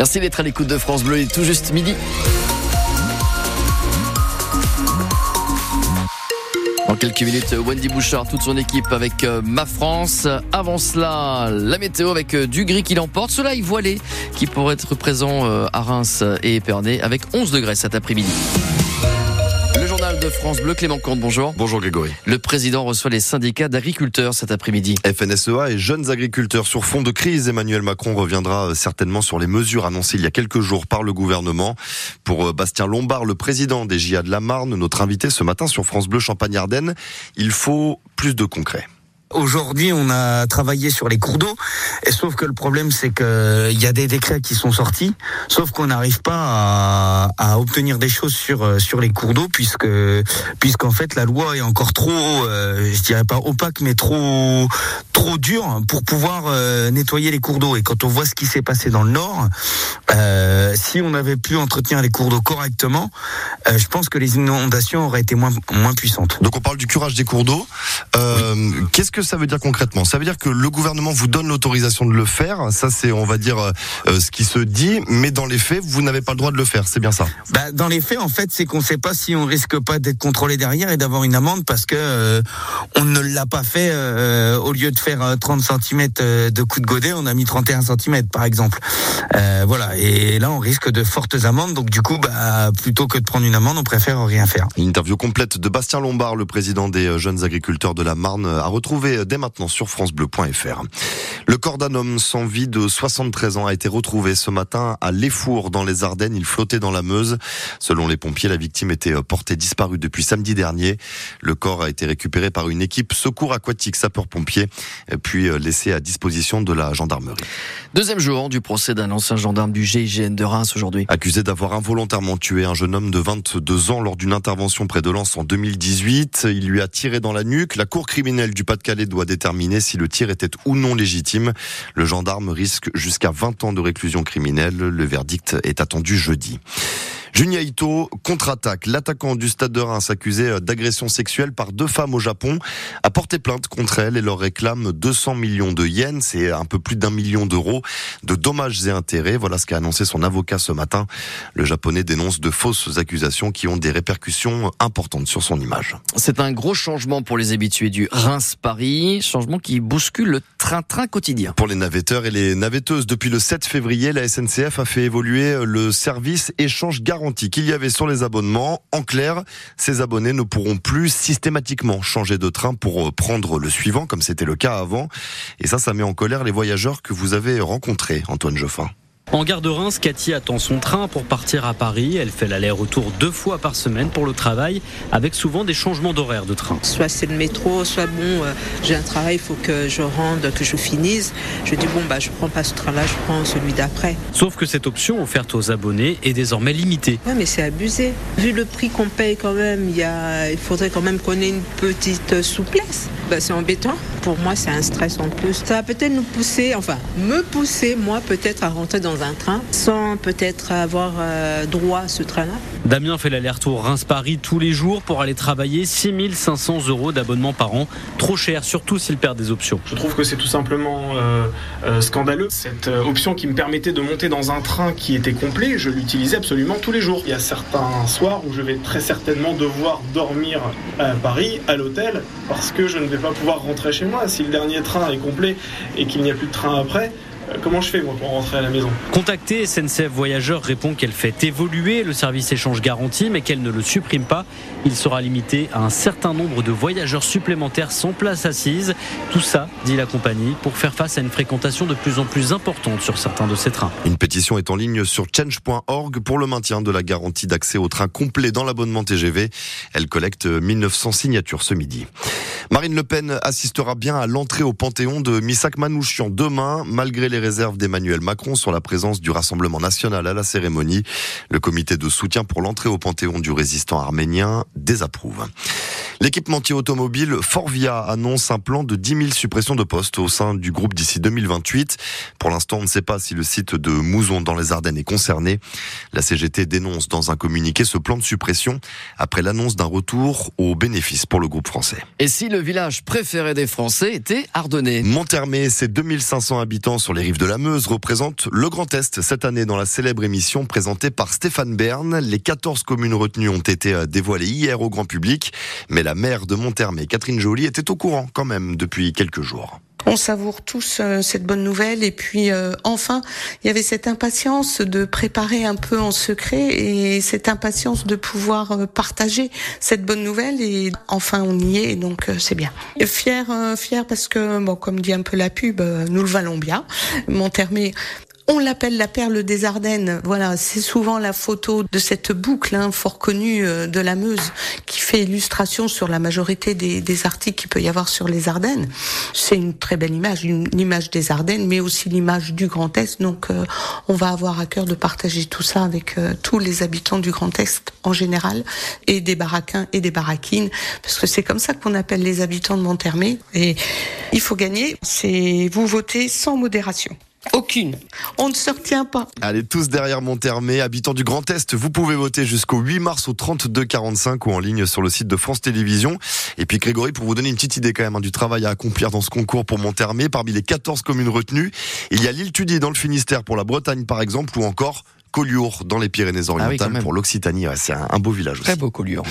Merci d'être à l'écoute de France Bleu et tout juste midi. Dans quelques minutes, Wendy Bouchard, toute son équipe avec euh, Ma France. Avant cela, la météo avec euh, du gris qui l'emporte. Soleil voilé qui pourrait être présent euh, à Reims et Épernay avec 11 degrés cet après-midi. De France Bleu, Clément Comte, bonjour. Bonjour Grégory. Le président reçoit les syndicats d'agriculteurs cet après-midi. FNSEA et jeunes agriculteurs sur fond de crise. Emmanuel Macron reviendra certainement sur les mesures annoncées il y a quelques jours par le gouvernement. Pour Bastien Lombard, le président des JA de la Marne, notre invité ce matin sur France Bleu Champagne-Ardenne, il faut plus de concret. Aujourd'hui, on a travaillé sur les cours d'eau, et sauf que le problème, c'est que il y a des décrets qui sont sortis, sauf qu'on n'arrive pas à, à, obtenir des choses sur euh, sur les cours d'eau, puisque puisqu'en fait la loi est encore trop, euh, je dirais pas opaque, mais trop trop dure pour pouvoir euh, nettoyer les cours d'eau. Et quand on voit ce qui s'est passé dans le Nord, euh, si on avait pu entretenir les cours d'eau correctement, je pense que les inondations auraient été moins moins puissantes. Donc on parle du curage des cours d'eau. Oui. Qu'est-ce que ça veut dire concrètement? Ça veut dire que le gouvernement vous donne l'autorisation de le faire. Ça, c'est, on va dire, euh, ce qui se dit. Mais dans les faits, vous n'avez pas le droit de le faire. C'est bien ça? Bah, Dans les faits, en fait, c'est qu'on ne sait pas si on risque pas d'être contrôlé derrière et d'avoir une amende parce que euh, on ne l'a pas fait. Euh, au lieu de faire 30 cm de coup de godet, on a mis 31 cm, par exemple. Euh, voilà. Et là, on risque de fortes amendes. Donc, du coup, bah, plutôt que de prendre une amende, on préfère rien faire. Une interview complète de Bastien Lombard, le président des jeunes agriculteurs de la Marne, à retrouver dès maintenant sur francebleu.fr. Le corps d'un homme sans vie de 73 ans a été retrouvé ce matin à Léfour dans les Ardennes. Il flottait dans la Meuse. Selon les pompiers, la victime était portée disparue depuis samedi dernier. Le corps a été récupéré par une équipe secours aquatique sapeurs-pompiers puis laissé à disposition de la gendarmerie. Deuxième jour du procès d'un ancien gendarme du GIGN de Reims aujourd'hui. Accusé d'avoir involontairement tué un jeune homme de 22 ans lors d'une intervention près de Lens en 2018. Il lui a tiré dans la nuque. La cour criminelle du Pas-de-Calais doit déterminer si le tir était ou non légitime. Le gendarme risque jusqu'à 20 ans de réclusion criminelle. Le verdict est attendu jeudi. Junya Ito contre-attaque. L'attaquant du stade de Reims accusé d'agression sexuelle par deux femmes au Japon a porté plainte contre elle et leur réclame 200 millions de yens, c'est un peu plus d'un million d'euros de dommages et intérêts. Voilà ce qu'a annoncé son avocat ce matin. Le japonais dénonce de fausses accusations qui ont des répercussions importantes sur son image. C'est un gros changement pour les habitués du Reims-Paris, changement qui bouscule le train-train quotidien. Pour les navetteurs et les navetteuses, depuis le 7 février, la SNCF a fait évoluer le service échange qu'il y avait sur les abonnements. En clair, ces abonnés ne pourront plus systématiquement changer de train pour prendre le suivant, comme c'était le cas avant. Et ça, ça met en colère les voyageurs que vous avez rencontrés, Antoine Geoffin. En gare de Reims, Cathy attend son train pour partir à Paris. Elle fait l'aller-retour deux fois par semaine pour le travail, avec souvent des changements d'horaire de train. Soit c'est le métro, soit bon, euh, j'ai un travail, il faut que je rende, que je finisse. Je dis bon, bah, je prends pas ce train-là, je prends celui d'après. Sauf que cette option offerte aux abonnés est désormais limitée. Ouais, mais c'est abusé. Vu le prix qu'on paye quand même, il, y a, il faudrait quand même qu'on ait une petite souplesse. Bah, c'est embêtant. Pour moi, c'est un stress en plus. Ça va peut-être nous pousser, enfin, me pousser, moi, peut-être à rentrer dans un train sans peut-être avoir euh, droit à ce train-là. Damien fait l'aller-retour Reims-Paris tous les jours pour aller travailler 6500 euros d'abonnement par an. Trop cher, surtout s'il perd des options. Je trouve que c'est tout simplement euh, euh, scandaleux. Cette euh, option qui me permettait de monter dans un train qui était complet, je l'utilisais absolument tous les jours. Il y a certains soirs où je vais très certainement devoir dormir à Paris, à l'hôtel, parce que je ne vais pas pouvoir rentrer chez moi. Si le dernier train est complet et qu'il n'y a plus de train après, Comment je fais moi pour rentrer à la maison? Contactée, SNCF Voyageurs répond qu'elle fait évoluer le service échange garanti, mais qu'elle ne le supprime pas. Il sera limité à un certain nombre de voyageurs supplémentaires sans place assise. Tout ça, dit la compagnie, pour faire face à une fréquentation de plus en plus importante sur certains de ces trains. Une pétition est en ligne sur change.org pour le maintien de la garantie d'accès au train complet dans l'abonnement TGV. Elle collecte 1900 signatures ce midi. Marine Le Pen assistera bien à l'entrée au Panthéon de Missak Manouchian demain, malgré les réserves d'Emmanuel Macron sur la présence du Rassemblement national à la cérémonie. Le comité de soutien pour l'entrée au Panthéon du résistant arménien désapprouve. L'équipementier automobile Forvia annonce un plan de 10 000 suppressions de postes au sein du groupe d'ici 2028. Pour l'instant, on ne sait pas si le site de Mouzon dans les Ardennes est concerné. La CGT dénonce dans un communiqué ce plan de suppression après l'annonce d'un retour aux bénéfices pour le groupe français. Et si le village préféré des Français était Ardennais? Monthermé, ses 2500 habitants sur les rives de la Meuse représentent le Grand Est cette année dans la célèbre émission présentée par Stéphane Bern. Les 14 communes retenues ont été dévoilées hier au grand public, mais la maire de Monthermé, Catherine Joly, était au courant quand même depuis quelques jours. On savoure tous euh, cette bonne nouvelle et puis euh, enfin, il y avait cette impatience de préparer un peu en secret et cette impatience de pouvoir euh, partager cette bonne nouvelle et enfin on y est donc c'est bien. Fier, fier parce que bon, comme dit un peu la pub, nous le valons bien. Monthermé on l'appelle la perle des Ardennes. Voilà, c'est souvent la photo de cette boucle hein, fort connue euh, de la Meuse qui fait illustration sur la majorité des, des articles qu'il peut y avoir sur les Ardennes. C'est une très belle image, une, image des Ardennes, mais aussi l'image du Grand Est. Donc, euh, on va avoir à cœur de partager tout ça avec euh, tous les habitants du Grand Est en général, et des baraquins et des baraquines, parce que c'est comme ça qu'on appelle les habitants de Monthermé. Et il faut gagner. C'est vous votez sans modération. Aucune. On ne se retient pas. Allez, tous derrière Monthermé, habitants du Grand Est, vous pouvez voter jusqu'au 8 mars au 32-45 ou en ligne sur le site de France Télévisions. Et puis Grégory, pour vous donner une petite idée quand même hein, du travail à accomplir dans ce concours pour Monthermé, parmi les 14 communes retenues, il y a l'île Tudy dans le Finistère pour la Bretagne par exemple, ou encore Collioure dans les Pyrénées-Orientales ah pour l'Occitanie. c'est un, beau village aussi. Très beau Collioure.